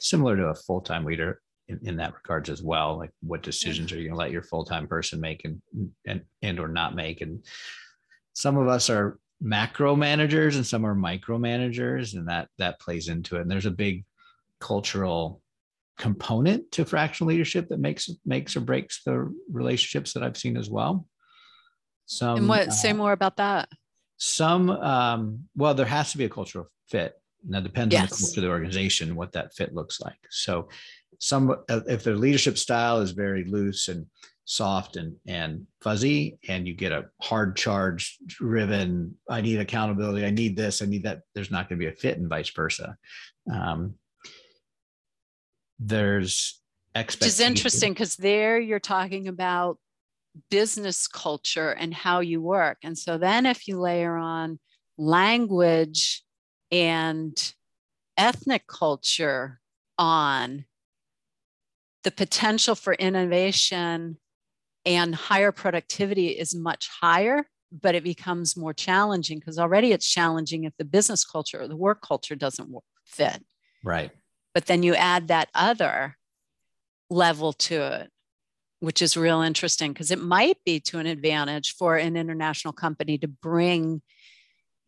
Similar to a full-time leader in, in that regards as well like what decisions are you going to let your full-time person make and and and or not make? And some of us are macro managers and some are micro managers and that that plays into it. And there's a big cultural component to fractional leadership that makes makes or breaks the relationships that i've seen as well. Some and what uh, say more about that? some um, well there has to be a cultural fit. Now depends yes. on the culture of the organization what that fit looks like. So some if their leadership style is very loose and soft and and fuzzy and you get a hard charge driven i need accountability i need this i need that there's not going to be a fit and vice versa um, there's. Which is interesting because there you're talking about business culture and how you work and so then if you layer on language and ethnic culture on the potential for innovation and higher productivity is much higher, but it becomes more challenging because already it's challenging if the business culture or the work culture doesn't fit. Right. But then you add that other level to it, which is real interesting because it might be to an advantage for an international company to bring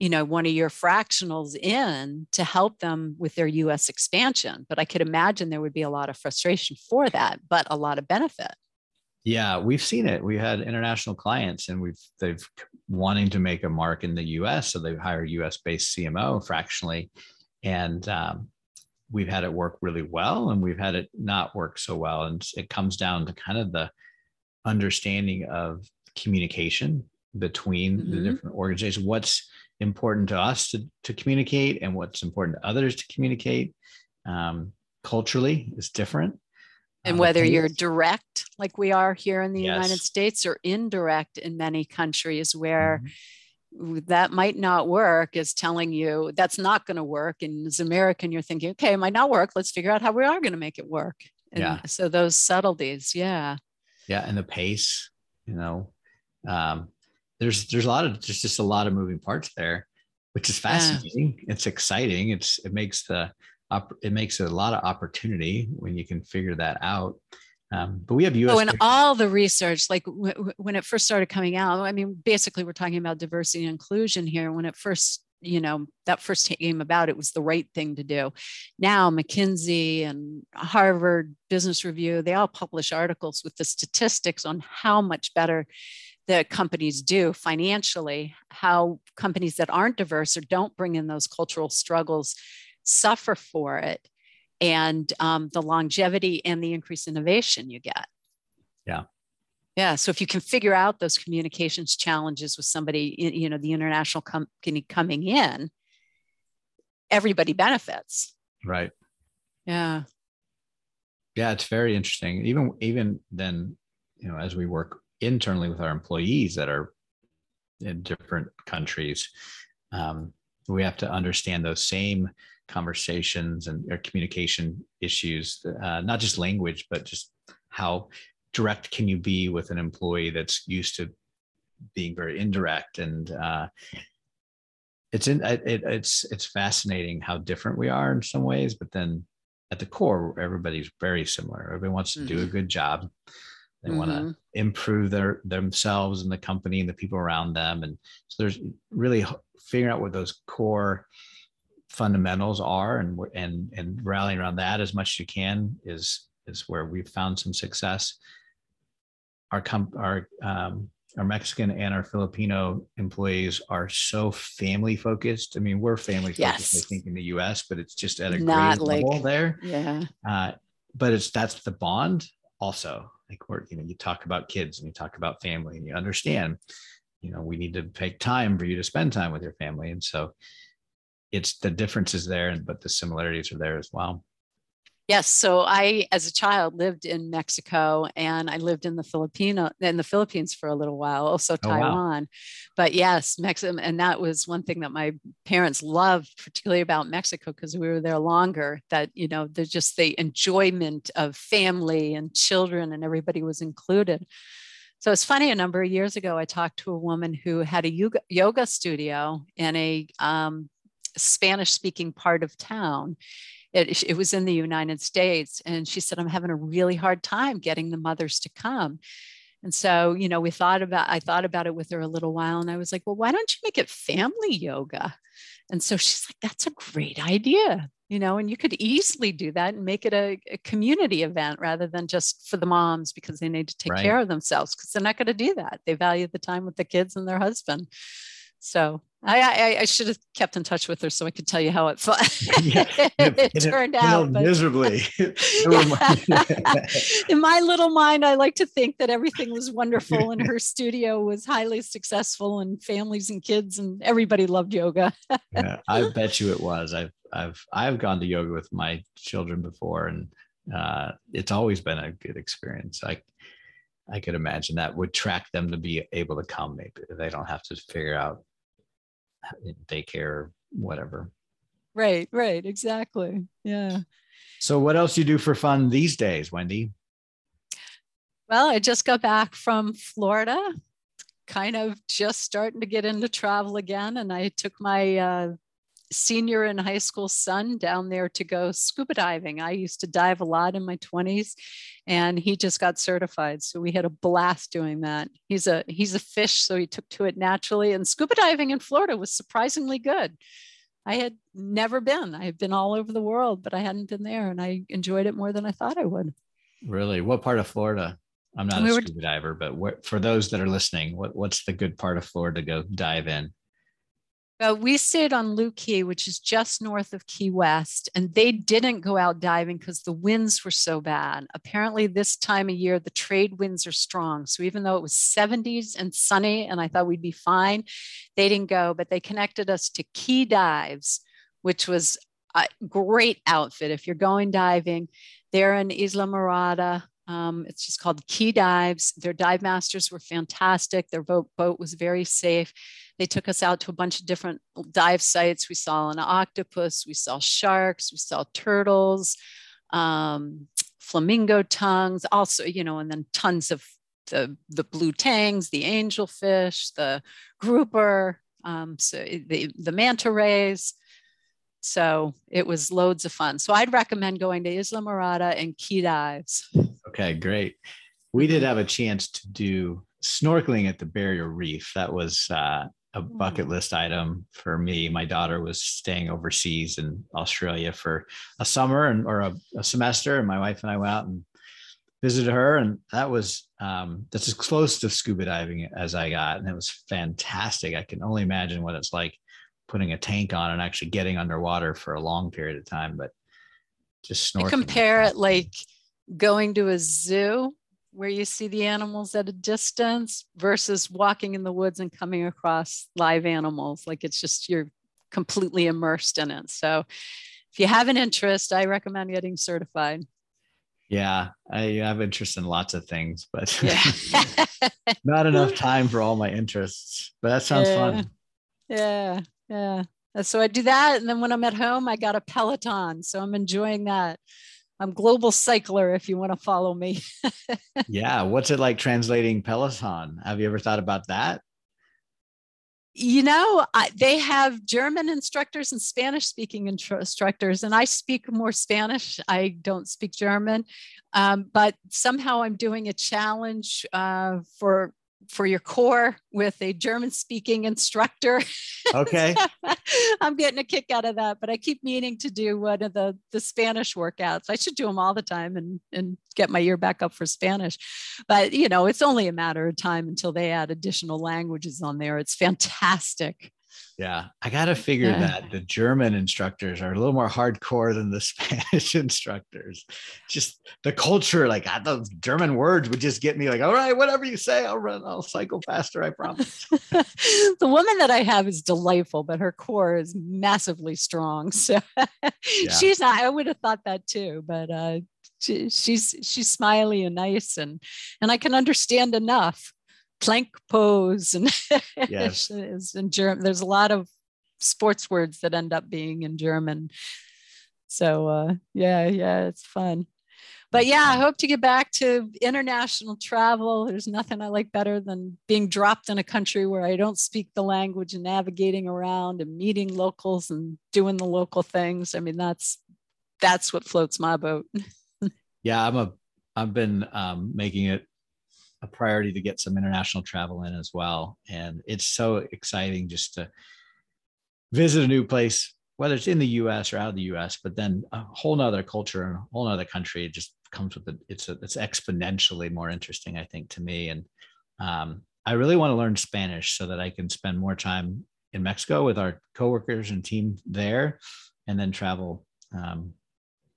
you know one of your fractionals in to help them with their us expansion but i could imagine there would be a lot of frustration for that but a lot of benefit. Yeah we've seen it. We had international clients and we've they've wanting to make a mark in the us so they've hired us based cmo fractionally. And um, we've had it work really well and we've had it not work so well. And it comes down to kind of the understanding of communication between mm-hmm. the different organizations. What's important to us to, to communicate and what's important to others to communicate um, culturally is different And uh, whether you're direct, like we are here in the yes. United States, or indirect in many countries where mm-hmm. that might not work, is telling you that's not going to work. And as American, you're thinking, okay, it might not work. Let's figure out how we are going to make it work. And yeah. So those subtleties, yeah. Yeah, and the pace, you know, um, there's there's a lot of there's just a lot of moving parts there, which is fascinating. Yeah. It's exciting. It's it makes the it makes a lot of opportunity when you can figure that out. Um, but we have U.S. Oh, and all the research, like w- when it first started coming out, I mean, basically we're talking about diversity and inclusion here. When it first, you know, that first came about, it was the right thing to do. Now McKinsey and Harvard Business Review, they all publish articles with the statistics on how much better the companies do financially, how companies that aren't diverse or don't bring in those cultural struggles suffer for it and um, the longevity and the increased innovation you get. Yeah. Yeah. So if you can figure out those communications challenges with somebody, you know, the international company coming in, everybody benefits. Right. Yeah. Yeah, it's very interesting. Even even then, you know, as we work internally with our employees that are in different countries, um, we have to understand those same conversations and or communication issues, uh, not just language, but just how direct can you be with an employee that's used to being very indirect and uh, it's in it, it's it's fascinating how different we are in some ways but then at the core everybody's very similar everybody wants to mm-hmm. do a mm-hmm. good job they mm-hmm. want to improve their themselves and the company and the people around them and so there's really figuring out what those core fundamentals are and and and rallying around that as much as you can is is where we've found some success our com- our um, our Mexican and our Filipino employees are so family focused. I mean, we're family focused, yes. I think, in the U.S., but it's just at a Not great like, level there. Yeah. Uh, but it's that's the bond also. Like we're, you know, you talk about kids and you talk about family and you understand, you know, we need to take time for you to spend time with your family. And so it's the differences there, but the similarities are there as well. Yes. So I, as a child, lived in Mexico and I lived in the Filipino in the Philippines for a little while, also Taiwan. Oh, wow. But yes, Mexico, and that was one thing that my parents loved, particularly about Mexico, because we were there longer. That you know, there's just the enjoyment of family and children, and everybody was included. So it's funny. A number of years ago, I talked to a woman who had a yoga, yoga studio in a um, Spanish speaking part of town. It, it was in the United States. And she said, I'm having a really hard time getting the mothers to come. And so, you know, we thought about, I thought about it with her a little while and I was like, well, why don't you make it family yoga? And so she's like, that's a great idea, you know, and you could easily do that and make it a, a community event rather than just for the moms because they need to take right. care of themselves because they're not going to do that. They value the time with the kids and their husband. So I, I, I, should have kept in touch with her so I could tell you how it, yeah, it, it turned out. But, miserably. in my little mind, I like to think that everything was wonderful and her studio was highly successful and families and kids and everybody loved yoga. yeah, I bet you it was. I've I've I've gone to yoga with my children before and uh, it's always been a good experience. I I could imagine that would track them to be able to come. Maybe they don't have to figure out daycare, whatever. Right, right, exactly. Yeah. So, what else you do for fun these days, Wendy? Well, I just got back from Florida, kind of just starting to get into travel again. And I took my uh, senior in high school son down there to go scuba diving. I used to dive a lot in my 20s and he just got certified. So we had a blast doing that. He's a he's a fish, so he took to it naturally. And scuba diving in Florida was surprisingly good. I had never been. I had been all over the world, but I hadn't been there and I enjoyed it more than I thought I would. Really? What part of Florida? I'm not we a scuba were, diver, but what, for those that are listening, what, what's the good part of Florida to go dive in? Uh, we stayed on Looe Key, which is just north of Key West, and they didn't go out diving because the winds were so bad. Apparently, this time of year, the trade winds are strong. So even though it was 70s and sunny, and I thought we'd be fine, they didn't go, but they connected us to Key Dives, which was a great outfit if you're going diving. They're in Islamorada. Um, it's just called Key Dives. Their dive masters were fantastic. Their boat, boat was very safe. They took us out to a bunch of different dive sites. We saw an octopus, we saw sharks, we saw turtles, um, flamingo tongues, also, you know, and then tons of the, the blue tangs, the angelfish, the grouper, um, so the, the manta rays. So it was loads of fun. So I'd recommend going to Islamorada and key dives. Okay, great. We did have a chance to do snorkeling at the barrier reef. That was uh, a bucket mm. list item for me. My daughter was staying overseas in Australia for a summer and or a, a semester, and my wife and I went out and visited her, and that was um, that's as close to scuba diving as I got, and it was fantastic. I can only imagine what it's like putting a tank on and actually getting underwater for a long period of time, but just snorkeling. compare it like going to a zoo where you see the animals at a distance versus walking in the woods and coming across live animals. Like it's just you're completely immersed in it. So if you have an interest, I recommend getting certified. Yeah, I have interest in lots of things, but yeah. not enough time for all my interests. But that sounds yeah. fun. Yeah, yeah. So I do that. And then when I'm at home, I got a Peloton. So I'm enjoying that. I'm global cycler if you want to follow me. yeah. What's it like translating Peloton? Have you ever thought about that? You know, I, they have German instructors and Spanish speaking instructors, and I speak more Spanish. I don't speak German, um, but somehow I'm doing a challenge uh, for for your core with a German speaking instructor. Okay. I'm getting a kick out of that, but I keep meaning to do one of the, the Spanish workouts. I should do them all the time and, and get my ear back up for Spanish. But, you know, it's only a matter of time until they add additional languages on there. It's fantastic. Yeah, I got to figure yeah. that the German instructors are a little more hardcore than the Spanish instructors. Just the culture, like I, those German words would just get me like, all right, whatever you say, I'll run, I'll cycle faster, I promise. the woman that I have is delightful, but her core is massively strong. So yeah. she's not, I would have thought that too, but uh, she, she's she's smiley and nice and and I can understand enough plank pose and yes. is in German. There's a lot of sports words that end up being in German. So uh, yeah, yeah, it's fun. But yeah, I hope to get back to international travel. There's nothing I like better than being dropped in a country where I don't speak the language and navigating around and meeting locals and doing the local things. I mean, that's that's what floats my boat. yeah, I'm a I've been um, making it a priority to get some international travel in as well. And it's so exciting just to visit a new place, whether it's in the US or out of the US, but then a whole nother culture and a whole nother country. It just comes with it. It's a, it's exponentially more interesting, I think, to me. And um, I really want to learn Spanish so that I can spend more time in Mexico with our coworkers and team there, and then travel. Um,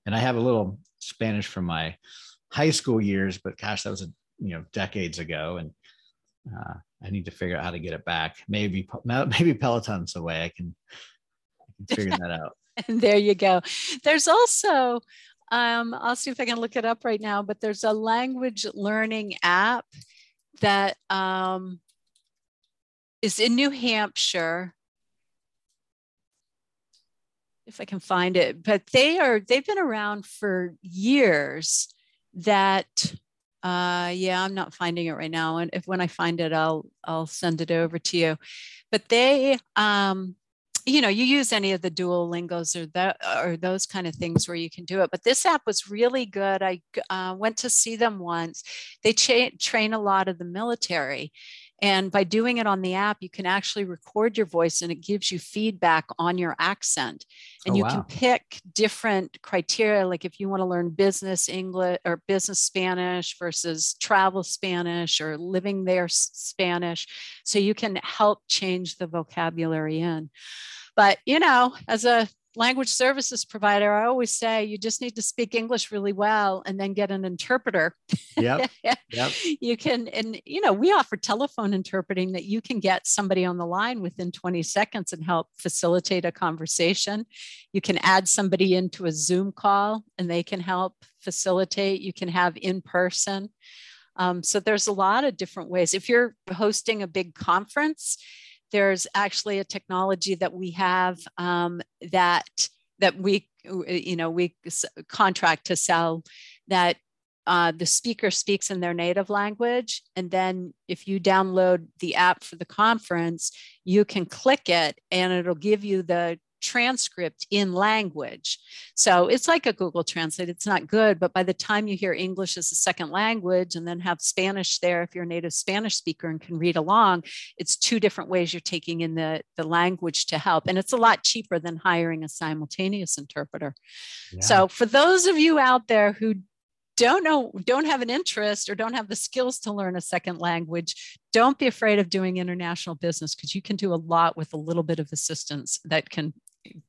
and I have a little Spanish from my high school years, but gosh, that was a you know decades ago and uh, i need to figure out how to get it back. Maybe maybe peloton's the way i can, I can figure that out. And there you go. There's also um, i'll see if i can look it up right now but there's a language learning app that um, is in new hampshire. If i can find it but they are they've been around for years that uh, yeah, I'm not finding it right now. And if when I find it, I'll I'll send it over to you. But they, um, you know, you use any of the Duolingos or that or those kind of things where you can do it. But this app was really good. I uh, went to see them once. They cha- train a lot of the military, and by doing it on the app, you can actually record your voice and it gives you feedback on your accent. And oh, you wow. can pick different criteria, like if you want to learn business English or business Spanish versus travel Spanish or living there Spanish. So you can help change the vocabulary in. But, you know, as a language services provider, I always say you just need to speak English really well and then get an interpreter. Yep. yep. you can, and you know, we offer telephone interpreting that you can get somebody on the line within 20 seconds and help facilitate a conversation. You can add somebody into a Zoom call and they can help facilitate. You can have in person. Um, so there's a lot of different ways. If you're hosting a big conference, there's actually a technology that we have um, that that we you know we contract to sell that uh, the speaker speaks in their native language. And then if you download the app for the conference you can click it and it'll give you the transcript in language. So it's like a Google Translate. It's not good, but by the time you hear English as a second language and then have Spanish there, if you're a native Spanish speaker and can read along, it's two different ways you're taking in the, the language to help. And it's a lot cheaper than hiring a simultaneous interpreter. Yeah. So for those of you out there who don't know, don't have an interest or don't have the skills to learn a second language, don't be afraid of doing international business because you can do a lot with a little bit of assistance that can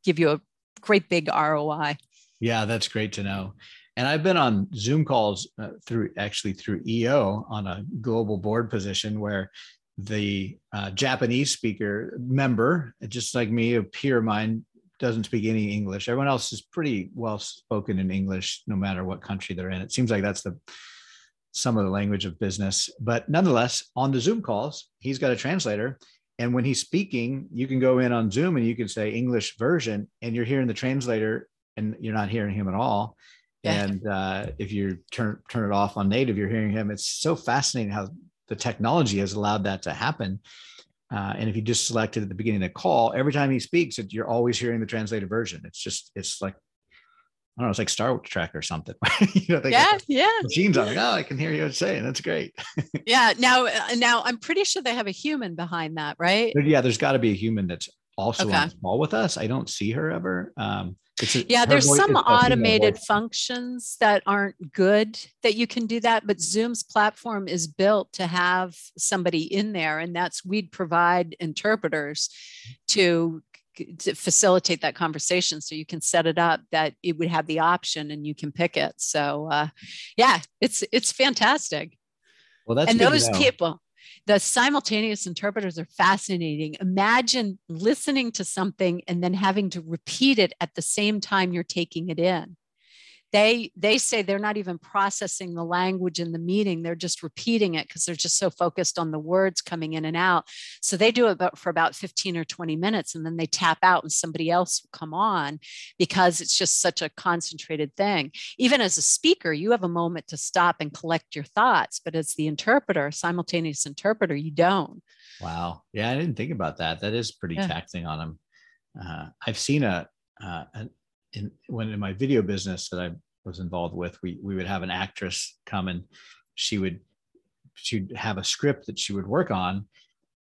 give you a great big ROI. Yeah, that's great to know. And I've been on Zoom calls uh, through actually through EO on a global board position where the uh, Japanese speaker member, just like me, a peer of mine, doesn't speak any English. Everyone else is pretty well spoken in English, no matter what country they're in. It seems like that's the some of the language of business. But nonetheless, on the Zoom calls, he's got a translator and when he's speaking, you can go in on Zoom and you can say English version, and you're hearing the translator, and you're not hearing him at all. Yeah. And uh, if you turn turn it off on native, you're hearing him. It's so fascinating how the technology has allowed that to happen. Uh, and if you just select it at the beginning of the call, every time he speaks, it, you're always hearing the translated version. It's just it's like I don't know, it's like Star Trek or something. you know, they yeah, yeah. Machines on like, oh, I can hear you saying. That's great. yeah. Now, uh, now I'm pretty sure they have a human behind that, right? Yeah, there's got to be a human that's also okay. on call with us. I don't see her ever. Um, a, yeah, there's some automated functions that aren't good that you can do that, but Zoom's platform is built to have somebody in there, and that's we'd provide interpreters to to facilitate that conversation so you can set it up that it would have the option and you can pick it. So uh, yeah it's it's fantastic. Well that's and those people the simultaneous interpreters are fascinating. Imagine listening to something and then having to repeat it at the same time you're taking it in they they say they're not even processing the language in the meeting. They're just repeating it because they're just so focused on the words coming in and out. So they do it for about 15 or 20 minutes and then they tap out and somebody else will come on because it's just such a concentrated thing. Even as a speaker you have a moment to stop and collect your thoughts but as the interpreter simultaneous interpreter you don't. Wow. Yeah i didn't think about that. That is pretty yeah. taxing on them uh, i've seen a, uh, in when in my video business that I was involved with, we we would have an actress come and she would she'd have a script that she would work on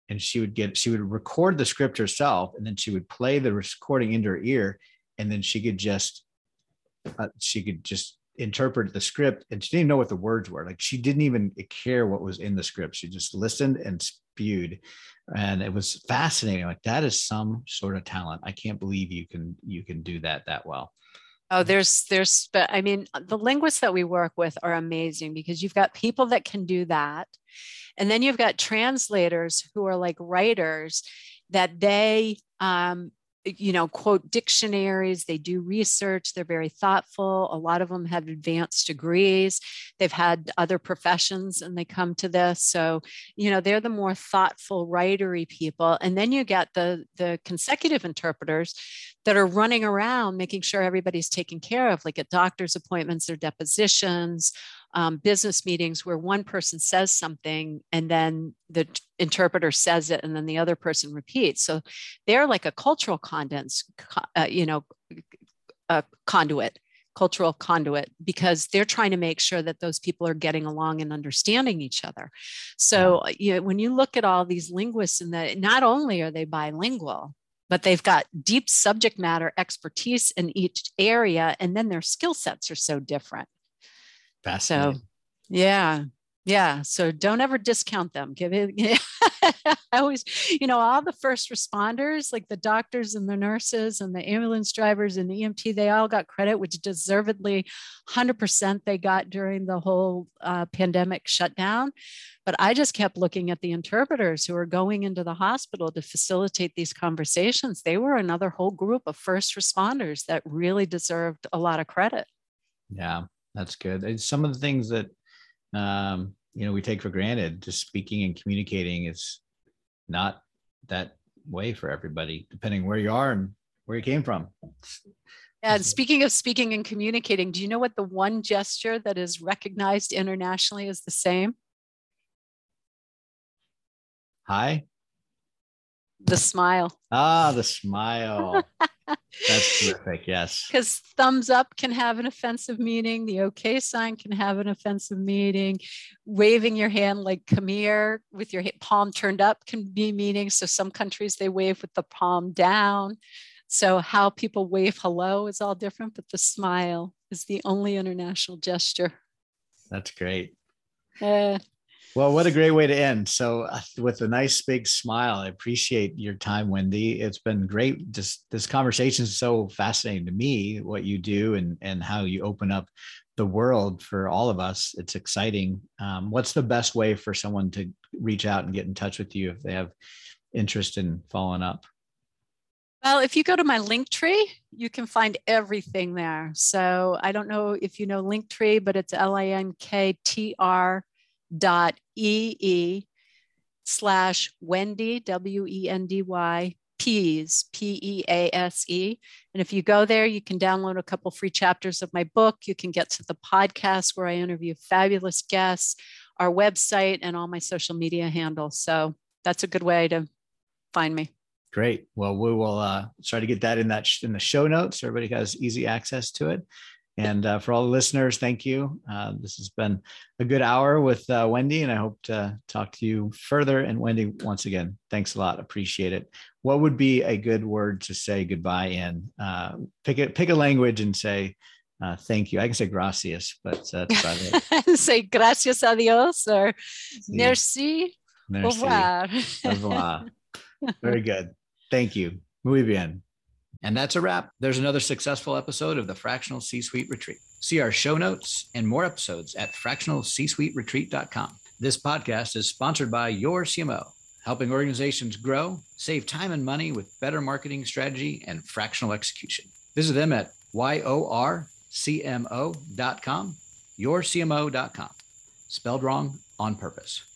and she would get she would record the script herself and then she would play the recording into her ear and then she could just uh, she could just interpret the script and she didn't even know what the words were. Like she didn't even care what was in the script. She just listened and spewed and it was fascinating. Like that is some sort of talent. I can't believe you can you can do that that well Oh, there's, there's, but I mean, the linguists that we work with are amazing because you've got people that can do that. And then you've got translators who are like writers that they um, you know quote dictionaries they do research they're very thoughtful a lot of them have advanced degrees they've had other professions and they come to this so you know they're the more thoughtful writery people and then you get the the consecutive interpreters that are running around making sure everybody's taken care of like at doctor's appointments or depositions um, business meetings where one person says something and then the t- interpreter says it and then the other person repeats. So they're like a cultural condense, uh, you know, a conduit cultural conduit because they're trying to make sure that those people are getting along and understanding each other. So, uh, you know, when you look at all these linguists and that not only are they bilingual, but they've got deep subject matter expertise in each area and then their skill sets are so different. So, yeah. Yeah. So don't ever discount them. Give it. I always, you know, all the first responders, like the doctors and the nurses and the ambulance drivers and the EMT, they all got credit, which deservedly 100% they got during the whole uh, pandemic shutdown. But I just kept looking at the interpreters who were going into the hospital to facilitate these conversations. They were another whole group of first responders that really deserved a lot of credit. Yeah, that's good. some of the things that um, you know we take for granted just speaking and communicating is not that way for everybody depending where you are and where you came from. And speaking of speaking and communicating do you know what the one gesture that is recognized internationally is the same? Hi the smile ah the smile That's terrific. Yes. Because thumbs up can have an offensive meaning. The okay sign can have an offensive meaning. Waving your hand like come here with your palm turned up can be meaning. So some countries they wave with the palm down. So how people wave hello is all different, but the smile is the only international gesture. That's great. Uh, well, what a great way to end. So, uh, with a nice big smile, I appreciate your time, Wendy. It's been great. Just this conversation is so fascinating to me. What you do and and how you open up the world for all of us. It's exciting. Um, what's the best way for someone to reach out and get in touch with you if they have interest in following up? Well, if you go to my Linktree, you can find everything there. So I don't know if you know Linktree, but it's L I N K T R dot ee slash Wendy, W E N D Y, Pease, P E A S E. And if you go there, you can download a couple free chapters of my book. You can get to the podcast where I interview fabulous guests, our website, and all my social media handles. So that's a good way to find me. Great. Well, we will uh, try to get that in that sh- in the show notes. Everybody has easy access to it. And uh, for all the listeners, thank you. Uh, this has been a good hour with uh, Wendy, and I hope to talk to you further. And Wendy, once again, thanks a lot. Appreciate it. What would be a good word to say goodbye in? Uh, pick a pick a language and say uh, thank you. I can say gracias, but that's about it. say gracias a Dios or merci. merci. Au revoir. Au revoir. Very good. Thank you. Muy bien. And that's a wrap. There's another successful episode of the Fractional C Suite Retreat. See our show notes and more episodes at fractionalcsuiteretreat.com. This podcast is sponsored by YorCMO, helping organizations grow, save time and money with better marketing strategy and fractional execution. Visit them at yorcmo.com, yourcmo.com. Spelled wrong on purpose.